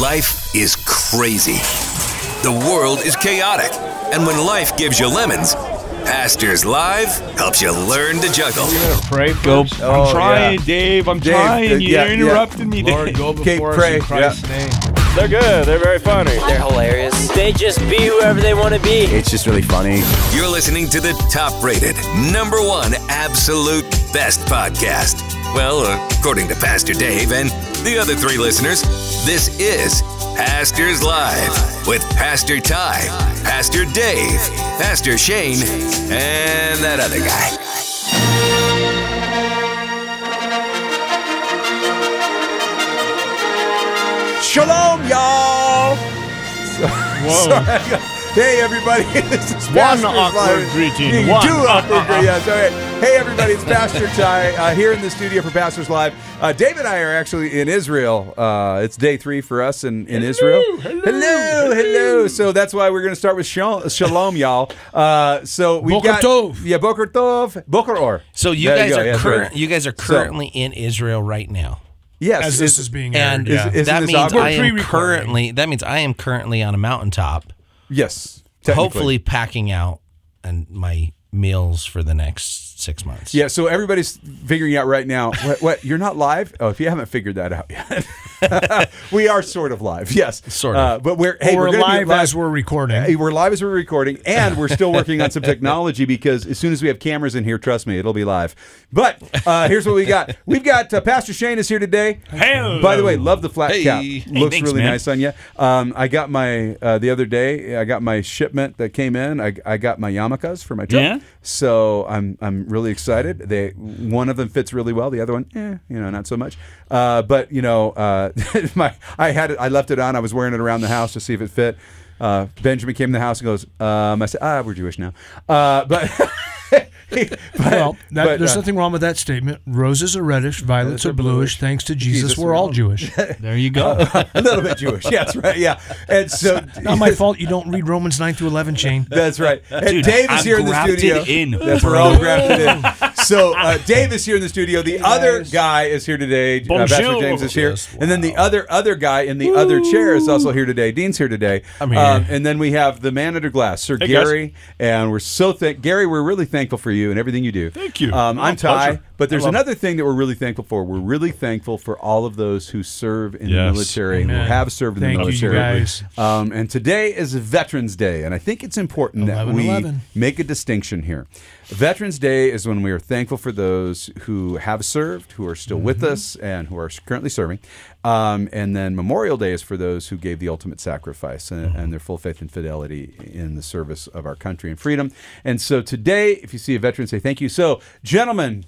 Life is crazy. The world is chaotic. And when life gives you lemons, Pastors Live helps you learn to juggle. Pray first. Oh, I'm trying, yeah. Dave. I'm Dave, trying. uh, You yeah, yeah. interrupted me, Lord, Dave. go Okay, before pray, us in Christ's name. They're good. They're very funny. They're hilarious. They just be whoever they want to be. It's just really funny. You're listening to the top rated, number one absolute best podcast. Well, according to Pastor Dave and the other three listeners, this is Pastors Live with Pastor Ty, Pastor Dave, Pastor Shane, and that other guy. Shalom, y'all. Whoa. Hey, everybody. This is One Pastor's awkward Live. greeting. One. Two awkward greetings. Yes, all right. Hey, everybody. It's Pastor Ty uh, here in the studio for Pastors Live. Uh, Dave and I are actually in Israel. Uh, it's day three for us in, in Israel. hello, hello. hello, So that's why we're going to start with shalom, shalom y'all. Uh, so we got tov. yeah, Boker Tov, Boker Or. So you There guys go. are Yes, current. right. You guys are currently in Israel right now, Yes, As this is being and yeah. Is- isn't that means? I am currently. That means I am currently on a mountaintop, yes. hopefully packing out and my meals for the next six months. Yeah, so everybody's figuring out right now. What, what? You're not live? Oh, if you haven't figured that out yet, we are sort of live. Yes, Sort of. Uh, but we're hey, we're, we're gonna live as we're recording. Hey, we're live as we're recording, and we're still working on some technology because as soon as we have cameras in here, trust me, it'll be live. But uh, here's what we got. We've got uh, Pastor Shane is here today. Hello. By the way, love the flat Hey. cap. Hey, Looks thanks, really man. nice on you. Um, I got my uh, the other day. I got my shipment that came in. I, I got my yarmulkes for my truck. Yeah? So I'm I'm really excited. They one of them fits really well. The other one, eh, you know, not so much. Uh, but you know, uh, my I had it. I left it on. I was wearing it around the house to see if it fit. Uh, Benjamin came in the house and goes, um, I said, ah, we're Jewish now. Uh, but, but well, that, but, there's uh, nothing wrong with that statement. Roses are reddish, violets are bluish. Thanks to Jesus, Jesus, we're all Jewish. There you go. a little bit Jewish. Yes, right. Yeah. And so Not my fault you don't read Romans 9 through 11, Shane. That's right. And Dude, Dave is I'm here in the studio. in, That's we're all grafted in. So uh, Dave is here in the studio. The other guy is here today. Uh, Pastor James is here, Yes, and then the other other guy in the other chair is also here today. Dean's here today. I'm here. Um, and then we have the man under glass, Sir Hey, Gary, and we're so thank Gary. We're really thankful for you and everything you do. Thank you. Um, I'm Ty, but there's another thing that we're really thankful for. We're really thankful for all of those who serve in the Yes. military, who have served in Thank the you, you military. guys. Um, and today is Veterans Day, and I think it's important that we 11-11. make a distinction here. Veterans Day is when we are thankful for those who have served, who are still with Mm-hmm. us, and who are currently serving. Um, and then Memorial Day is for those who gave the ultimate sacrifice and, and their full faith and fidelity in the service of our country and freedom. And so today, if you see a veteran, say thank you. So, gentlemen,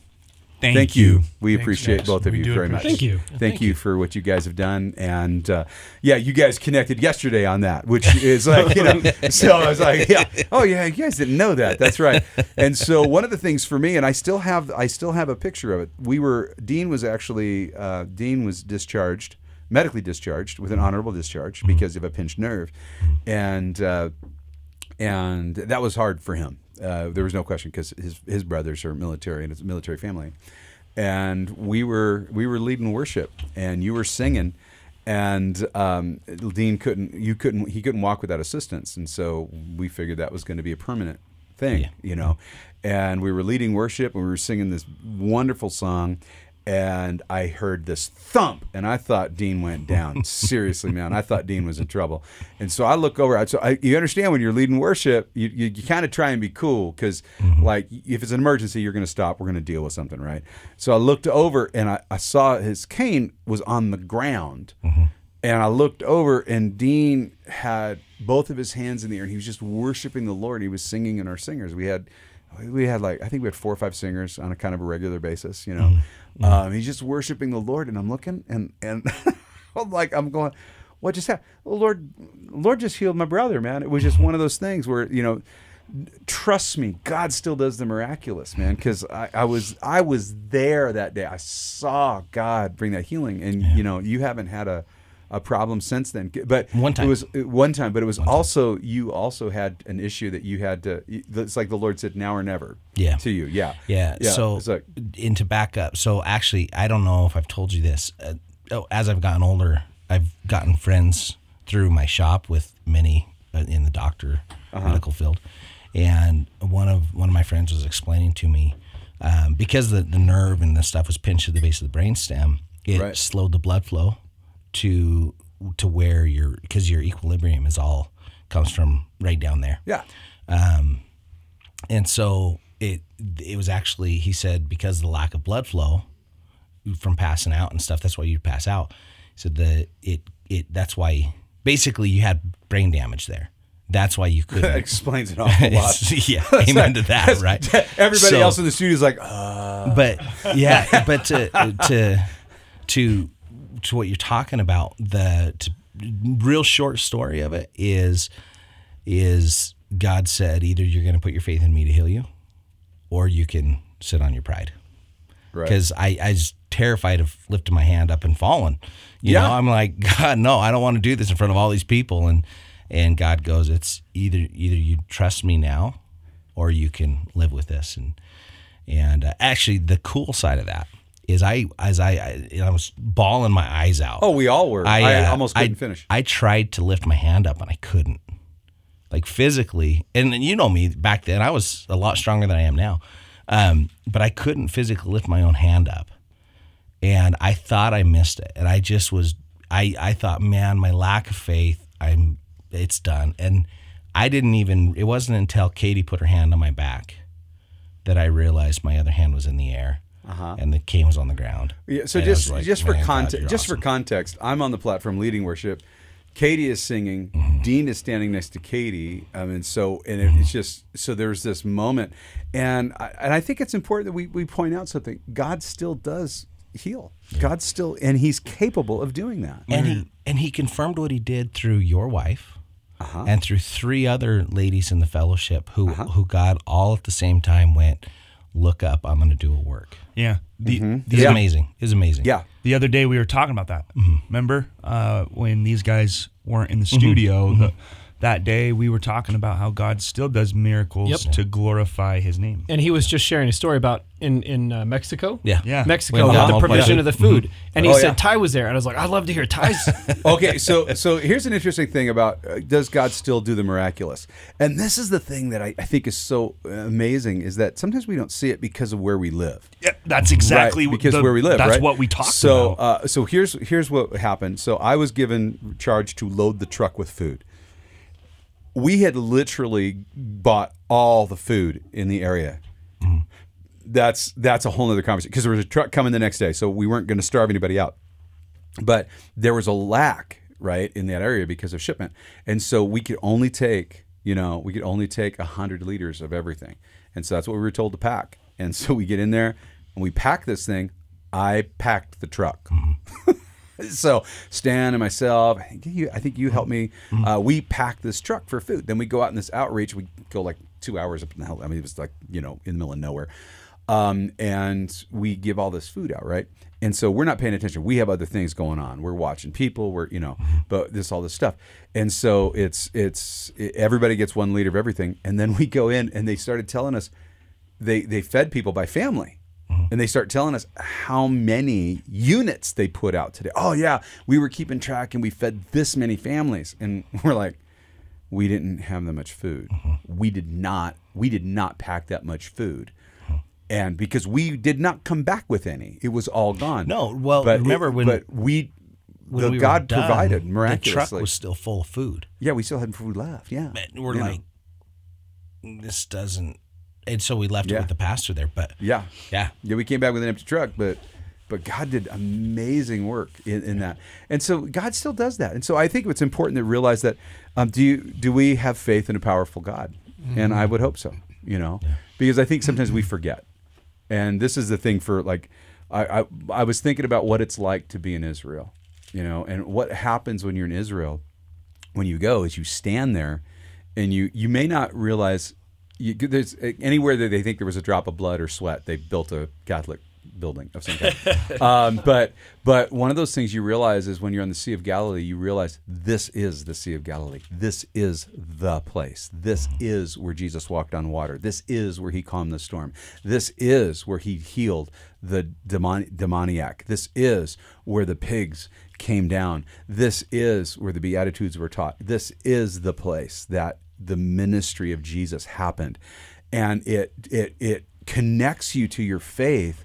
Thank, Thank you. We Thanks, appreciate guys. both of We you very much. Thank you. Thank, you. for what you guys have done. And uh, yeah, you guys connected yesterday on that, which is like, you know, so I was like, yeah, oh yeah, you guys didn't know that. That's right. And so one of the things for me, and I still have, I still have a picture of it. We were, Dean was actually, uh, Dean was discharged, medically discharged with an honorable discharge because of a pinched nerve. And, uh, and that was hard for him. Uh, there was no question because his his brothers are military and it's a military family, and we were we were leading worship and you were singing, and um, Dean couldn't you couldn't he couldn't walk without assistance, and so we figured that was going to be a permanent thing, Yeah. you know, and we were leading worship and we were singing this wonderful song. And I heard this thump, and I thought Dean went down. Seriously, man, I thought Dean was in trouble. And so I look over. So I, you understand when you're leading worship, you, you, you kind of try and be cool because, mm-hmm. like, if it's an emergency, you're going to stop. We're going to deal with something, right? So I looked over and I, I saw his cane was on the ground. Mm-hmm. And I looked over, and Dean had both of his hands in the air, and he was just worshiping the Lord. He was singing in our singers. We had, we had like I think we had four or five singers on a kind of a regular basis. You know, um, he's just worshiping the Lord, and I'm looking, and and I'm like I'm going, what just happened? The Lord, Lord just healed my brother, man. It was just one of those things where you know trust me god still does the miraculous man because I, I was i was there that day i saw god bring that healing and you know you haven't had a a problem since then but One time. it was one time but it was also you also had an issue that you had to it's like the lord said now or never Yeah. to you yeah Yeah. So, it's like and to back up, so actually, I don't know if I've told you this. Uh, oh, as I've gotten older, I've gotten friends through my shop with many uh, in the doctor Uh-huh. medical field, and one of one of my friends was explaining to me um, because the the nerve and the stuff was pinched at the base of the brainstem, it Right. slowed the blood flow to to where your because your equilibrium is all comes from right down there. Yeah. And so it it was actually he said because of the lack of blood flow from passing out and stuff that's why you pass out. He said that it it that's why basically you had brain damage there. That's why you couldn't. explains an awful lot. yeah, amen to that, right? Everybody So- else in the studio is like, uh, but yeah, but to to to to what you're talking about, the to, real short story of it is is God said either you're going to put your faith in me to heal you, or you can sit on your pride. right. Because I I was terrified of lifting my hand up and falling. You Yeah. know, I'm like God, no, I don't want to do this in front of all these people, and and God goes, it's either either you trust me now, or you can live with this and and uh, actually, the cool side of that is I as I I, I was bawling my eyes out. oh, we all were. I, uh, almost couldn't finish. I tried to lift my hand up and I couldn't, like physically. And you know me back then, I was a lot stronger than I am now, um, but I couldn't physically lift my own hand up, and I thought I missed it. And I just was, I I thought, man, my lack of faith, I'm, it's done. And I didn't even. It wasn't until Katie put her hand on my back that I realized my other hand was in the air. Uh-huh. And the cane was on the ground. Yeah, so And just like, just for context, you're just for context, I'm on the platform leading worship. Katie is singing. Mm-hmm. Dean is standing next to Katie. Um, I mean, so and it, Mm-hmm. it's just so there's this moment, and I, and I think it's important that we we point out something. God still does heal. God still and He's capable of doing that. and he mm-hmm. and he confirmed what he did through your wife uh-huh. and through three other ladies in the fellowship who uh-huh. who God all at the same time went look up i'm going to do a work Yeah. The, it's Yeah. amazing it's amazing Yeah, the other day we were talking about that. Remember uh, when these guys weren't in the Mm-hmm. studio? The, that day we were talking about how God still does miracles Yep. to glorify His name. And he was just sharing a story about in in uh, Mexico. yeah Yeah. Mexico, When the, God the multiplied provision of the food, and he Oh, said yeah. Ty was there, and I was like, I'd love to hear Ty's. okay, so so here's an interesting thing about uh, does God still do the miraculous? And this is the thing that I, I think is so amazing is that sometimes we don't see it because of where we live. Yeah, that's exactly right, because the- where we live. That's right? what we talked so, about. uh, so here's here's what happened. So I was given charge to load the truck with food. We had literally bought all the food in the area. That's that's a whole other conversation because there was a truck coming the next day, so we weren't going to starve anybody out. But there was a lack right in that area because of shipment. And so we could only take you know we could only take 100 liters of everything. And so that's what we were told to pack. And so we get in there and we pack this thing. I packed the truck mm-hmm. so Stan and myself, I think you, I think you helped me. Uh, we pack this truck for food. Then we go out in this outreach. We go like two hours up in the hell. I mean, it was like you know in the middle of nowhere, um, and we give all this food out, right? And so we're not paying attention. We have other things going on. We're watching people. We're you know, but this all this stuff. And so it's it's it, everybody gets one liter of everything, and then we go in and they started telling us they they fed people by family Uh-huh. and they start telling us how many units they put out today. Oh yeah we were keeping track and we fed this many families. And we're like we didn't have that much food. Uh-huh. We did not we did not pack that much food. Uh-huh. And because we did not come back with any it was all gone. No, well, but remember it- when- but we when the we god done, provided the truck was still full of food. Yeah we still had food left yeah. But we're You know. like this doesn't and so we left Yeah. it with the pastor there but yeah yeah Yeah, we came back with an empty truck, but but God did amazing work in, in that, and so God still does that. And so I think it's important to realize that. Um, do you do we have faith in a powerful God? And I would hope so. You know, because I think sometimes we forget, and this is the thing for like, I, I I was thinking about what it's like to be in Israel, you know, and what happens when you're in Israel when you go is you stand there and you you may not realize you, there's anywhere that they think there was a drop of blood or sweat they built a catholic building of some kind. Um, but but one of those things you realize is when you're on the sea of galilee you realize this is the sea of galilee. This is the place. This is where jesus walked on water. This is where he calmed the storm. This is where he healed the demon, demoniac. This is where the pigs came down. This is where the Beatitudes were taught. This is the place that the ministry of Jesus happened. And it it it connects you to your faith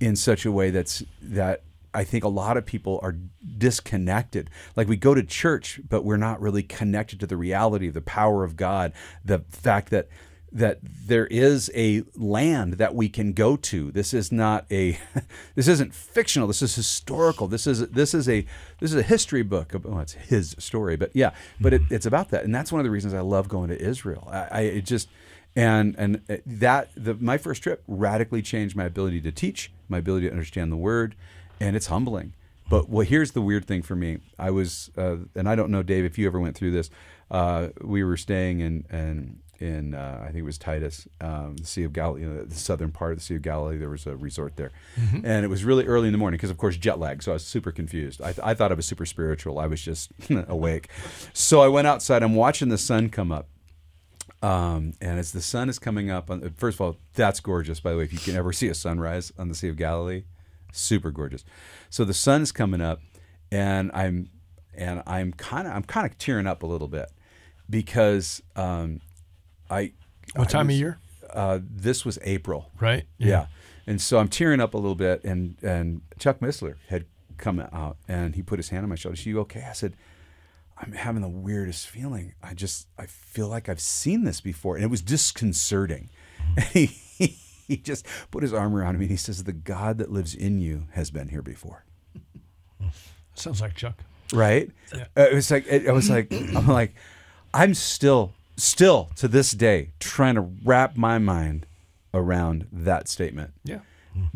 in such a way that's that I think a lot of people are disconnected. Like we go to church, but we're not really connected to the reality of the power of God, the fact that that there is a land that we can go to. This is not a this isn't fictional. This is historical. This is this is a this is a history book. Of, well, it's his story, but yeah, but it, it's about that, and that's one of the reasons I love going to Israel. I, I it just and and that the my first trip radically changed my ability to teach, my ability to understand the word, and it's humbling. But well, here's the weird thing for me. I was, uh, and I don't know, Dave, if you ever went through this. Uh, we were staying in in in uh, I think it was Titus, um, the Sea of Galilee, you know, the southern part of the Sea of Galilee. There was a resort there, and it was really early in the morning because, of course, jet lag. So I was super confused. I, th- I thought I was super spiritual. I was just awake. So I went outside. I'm watching the sun come up. Um, and as the sun is coming up, on, first of all, that's gorgeous. By the way, if you can ever see a sunrise on the Sea of Galilee, super gorgeous. So the sun is coming up, and I'm and I'm kind of I'm kind of tearing up a little bit because um, I What I time of year? Uh, this was April. Right. Yeah. And so I'm tearing up a little bit, and and Chuck Missler had come out, and he put his hand on my shoulder. You okay? I said, I'm having the weirdest feeling. I just I feel like I've seen this before, and it was disconcerting. And he he just put his arm around me, and he says, "The God that lives in you has been here before." Sounds like Chuck. right? Uh, it was like it, I was like I'm like I'm still still to this day trying to wrap my mind around that statement Yeah.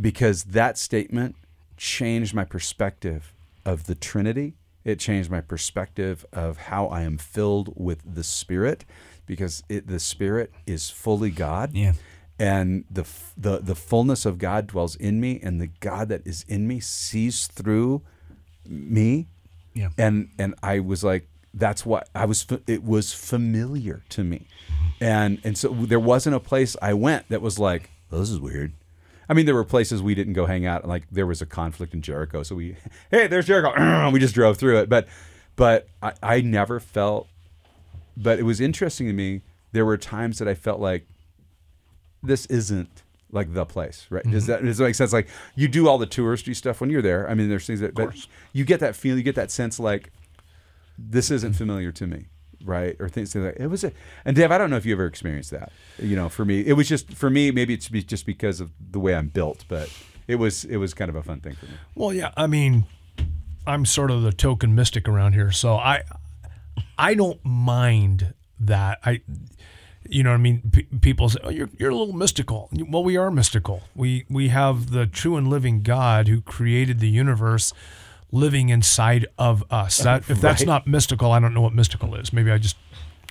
because that statement changed my perspective of the Trinity. It changed my perspective of how I am filled with the Spirit because it, the Spirit is fully God. Yeah. And the, the the fullness of God dwells in me, and the God that is in me sees through me Yeah. and and I was like, that's what I was. It was familiar to me, and and so there wasn't a place I went that was like, oh, this is weird. I mean, there were places we didn't go hang out. Like there was a conflict in Jericho, so we, hey, there's Jericho. we just drove through it, but but I, I never felt. But it was interesting to me. There were times that I felt like this isn't like the place, right? Does mm-hmm. that does that make sense? Like you do all the touristy stuff when you're there. I mean, there's things that, but you get that feel, you get that sense like this isn't familiar to me, right? Or things like it was. A, and Dave, I don't know if you ever experienced that. You know, for me, it was just for me. Maybe it's just because of the way I'm built, but it was it was kind of a fun thing for me. Well, yeah. I mean, I'm sort of the token mystic around here, so I, I don't mind that. I, you know, what I mean, P- people say, "Oh, you're you're a little mystical." Well, we are mystical. We we have the true and living God who created the universe living inside of us. That if that's Right. not mystical, I don't know what mystical is. Maybe I just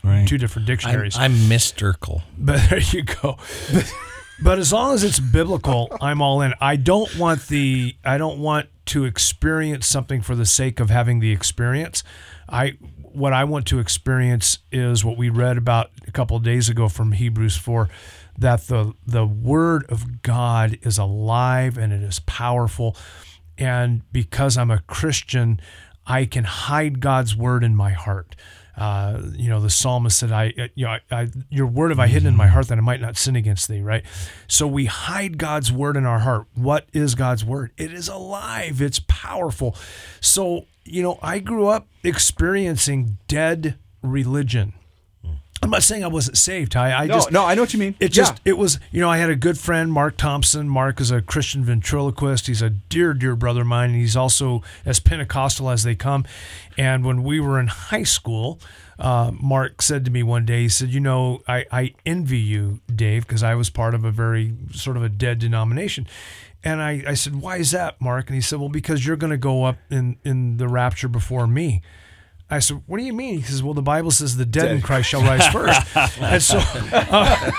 Right. two different I'm, dictionaries. I'm mystical. But there you go. but as long as it's biblical, I'm all in. I don't want the I don't want to experience something for the sake of having the experience. I what I want to experience is what we read about a couple of days ago from Hebrews 4 that the the word of God is alive and it is powerful and because I'm a Christian, I can hide God's word in my heart. Uh, you know, the psalmist said, "I, you know, I, I, your word have I hidden in my heart that I might not sin against thee." Right. So we hide God's word in our heart. What is God's word? It is alive. It's powerful. So you know, I grew up experiencing dead religion. I'm not saying I wasn't saved. I, I No, just no, I know what you mean. it just it was you know I had a good friend Mark Thompson. Mark is a Christian ventriloquist. He's a dear dear brother of mine. And he's also as Pentecostal as they come. And when we were in high school, uh, Mark said to me one day, he said, "You know, I, I envy you, Dave, because I was part of a very sort of a dead denomination." And I, I said, "Why is that, Mark?" And he said, "Well, because you're going to go up in in the rapture before me." I said, "What do you mean?" He says, "Well, the Bible says the dead in Christ shall rise first. and so, uh,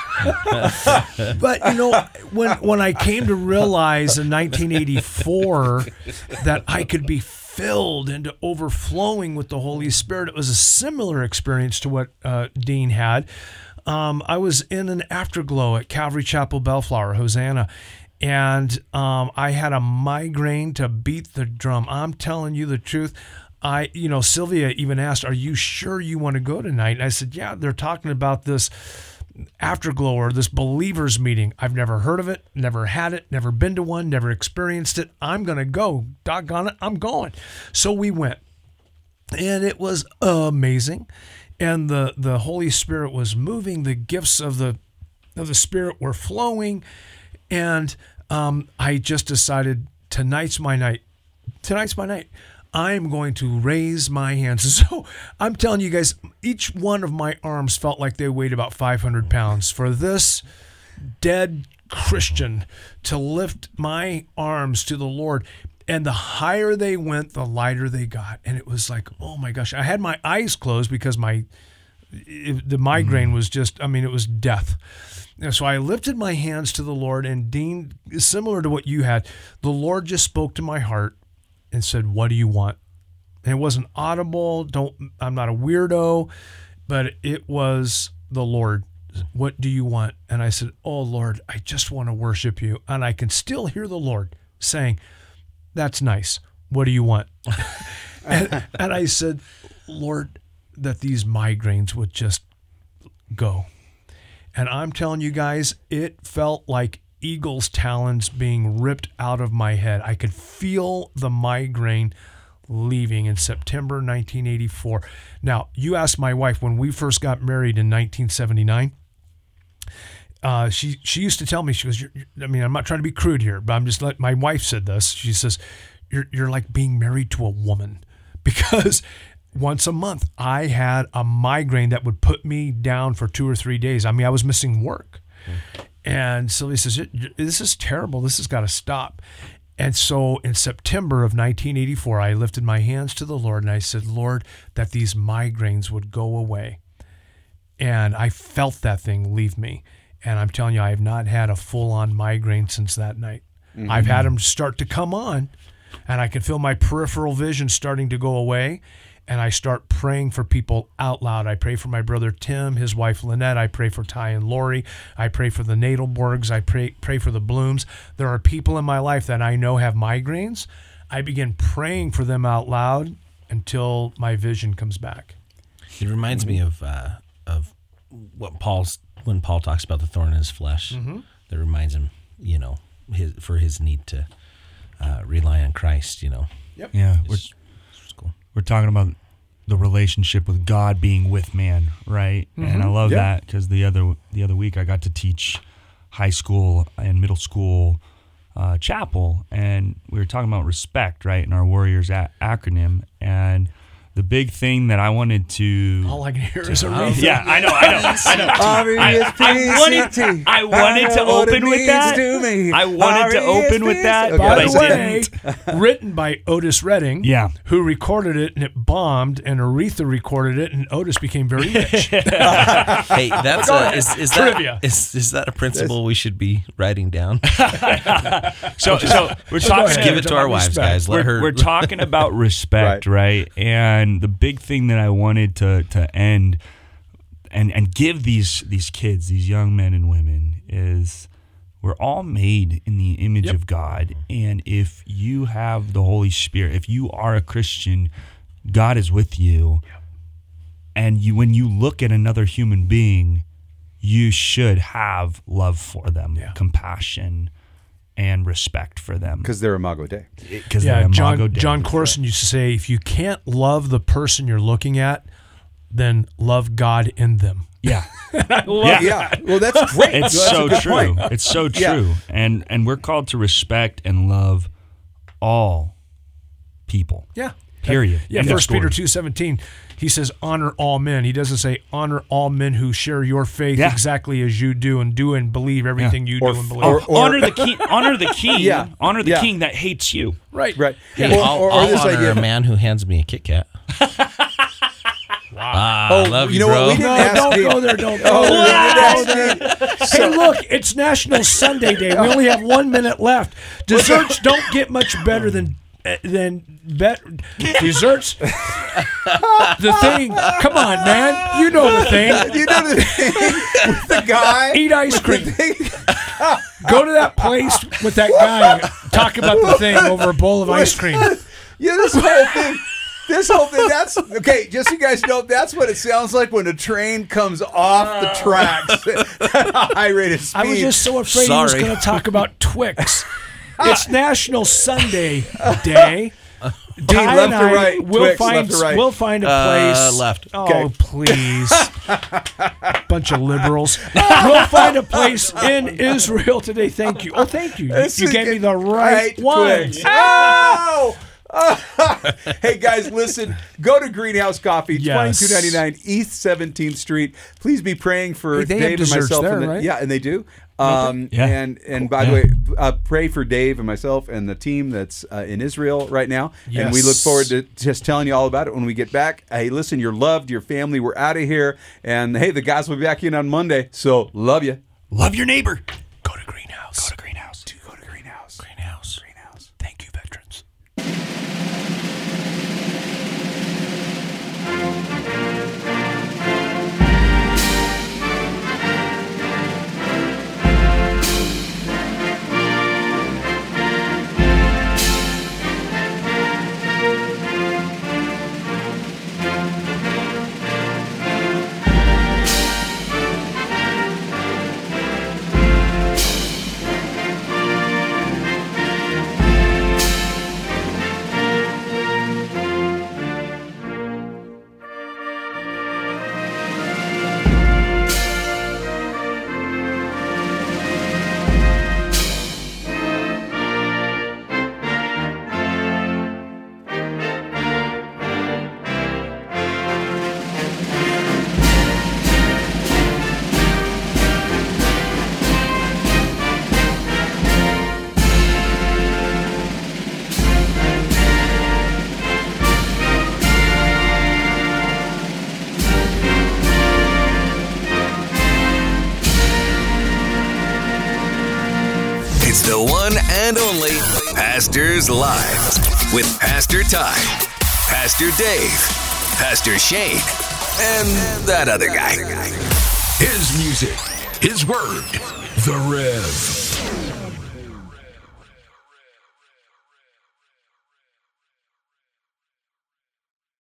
but you know, when when I came to realize in 1984 that I could be filled into overflowing with the Holy Spirit, it was a similar experience to what uh, Dean had. Um, I was in an afterglow at Calvary Chapel Bellflower, Hosanna. and um, I had a migraine to beat the drum. I'm telling you the truth. I, you know, Sylvia even asked, "Are you sure you want to go tonight?" And I said, "Yeah." They're talking about this afterglow or this believers meeting. I've never heard of it, never had it, never been to one, never experienced it. I'm gonna go. Doggone it, I'm going. So we went, and it was amazing, and the the Holy Spirit was moving. The gifts of the of the Spirit were flowing, and um, I just decided tonight's my night. Tonight's my night. I'm going to raise my hands. So I'm telling you guys, each one of my arms felt like they weighed about 500 pounds. For this dead Christian to lift my arms to the Lord. And the higher they went, the lighter they got. And it was like, oh my gosh. I had my eyes closed because my it, the migraine mm. was just, I mean, it was death. And so I lifted my hands to the Lord, and Dean, similar to what you had, the Lord just spoke to my heart and said, "What do you want?" And it wasn't audible. Don't. I'm not a weirdo, but it was the Lord. What do you want? And I said, "Oh Lord, I just want to worship you." And I can still hear the Lord saying, "That's nice. What do you want?" and, and I said, "Lord, that these migraines would just go." And I'm telling you guys, it felt like eagle's talons being ripped out of my head. I could feel the migraine leaving in September 1984. Now, you asked my wife when we first got married in 1979. Uh, she she used to tell me she goes. I mean, I'm not trying to be crude here, but I'm just like my wife said this. She says, "You're you're like being married to a woman," because once a month I had a migraine that would put me down for two or three days. I mean, I was missing work. And Sylvia says, This is terrible. This has got to stop. And so in September of 1984, I lifted my hands to the Lord and I said, Lord, that these migraines would go away. And I felt that thing leave me. And I'm telling you, I have not had a full on migraine since that night. Mm-hmm. I've had them start to come on, and I can feel my peripheral vision starting to go away. And I start praying for people out loud. I pray for my brother Tim, his wife Lynette. I pray for Ty and Lori. I pray for the Nadelborgs. I pray pray for the Blooms. There are people in my life that I know have migraines. I begin praying for them out loud until my vision comes back. It reminds me of uh, of what Paul's when Paul talks about the thorn in his flesh. That reminds him, you know, his for his need to uh, rely on Christ. You know, Yep. Yeah, we're, It's- it's cool. We're talking about the relationship with God being with man, right? And I love Yeah. that because the other the other week I got to teach high school and middle school uh, chapel, and we were talking about respect, right? In our Warriors a- acronym, and the big thing that I wanted to All I can hear is Aretha. yeah, I know, I know, I know. I, I wanted, I wanted to open with that. I wanted to open with that, but By I the way, didn't. written by Otis Redding, Yeah. who recorded it and it bombed, and Aretha recorded it, and Otis became very rich. Hey, that's a, is, is that Trivia. is, is that a principle we should be writing down? So, so we're talking. ahead. Give it to our About wives, respect. guys. Let we're, her. we're talking about respect, right. And the big thing that I wanted to to end and and give these these kids, these young men and women, is we're all made in the image of God, and if you have the Holy Spirit, if you are a Christian, God is with you. And you, when you look at another human being, you should have love for them, compassion, and respect for them because they're Imago Dei. because yeah, they're John Imago Dei. Jon Courson used to say, if you can't love the person you're looking at, then love God in them. Yeah, love Yeah, well, that's great. it's That's so true. point. It's so Yeah. true, and and we're called to respect and love all people. Yeah. Period. Yeah, End of First Peter story. two seventeen, he says, "Honor all men." He doesn't say, "Honor all men who share your faith Yeah. exactly as you do and do and believe everything you Or do and believe." or- or- honor the king. Honor the king. Yeah. Honor the Yeah. king that hates you. right, Right. Hey, Or- I'll, or- or I'll honor idea- a man who hands me a Kit Kat. Ah, Oh, love you, you know bro. what? We didn't No, ask don't Dean- go there. Don't go Oh, there. we didn't ask Hey, look, it's National Sundae Day. We only have one minute left. Desserts don't get much better than uh, than bet desserts. the thing. Come on, man. You know the thing. You know the thing with the guy. Eat ice cream. Go to that place with that guy. Talk about the thing over a bowl of ice cream. Yeah, this whole thing. This whole thing, that's okay. Just so you guys know, that's what it sounds like when a train comes off the tracks at a high rate of speed. I was just so afraid he was going to talk about Twix. It's National Sundae Day. Dean, Ty left and or right? We'll Twix, find, left or right? We'll find a Uh, place. left. Oh, Okay. please. Bunch of liberals. We'll find a place in Israel today. Thank you. Oh, thank you. This you gave me the right, one. Oh! hey guys, listen. Go to Greenhouse Coffee, Yes. twenty two ninety nine East Seventeenth Street. Please be praying for Hey, they have Dave and myself. there, and the- right? Yeah, and they do. Um, Yeah. And and by the way, uh, pray for Dave and myself and the team that's uh, in Israel right now. Yes. And we look forward to just telling you all about it when we get back. Hey, listen, you're loved. Your family. We're out of here. And hey, the guys will be back in on Monday. So love you. Love your neighbor. Go to Greenhouse. Go to Greenhouse. Live with Pastor Ty, Pastor Dave, Pastor Shane, and that other guy. His music, his word, the Rev.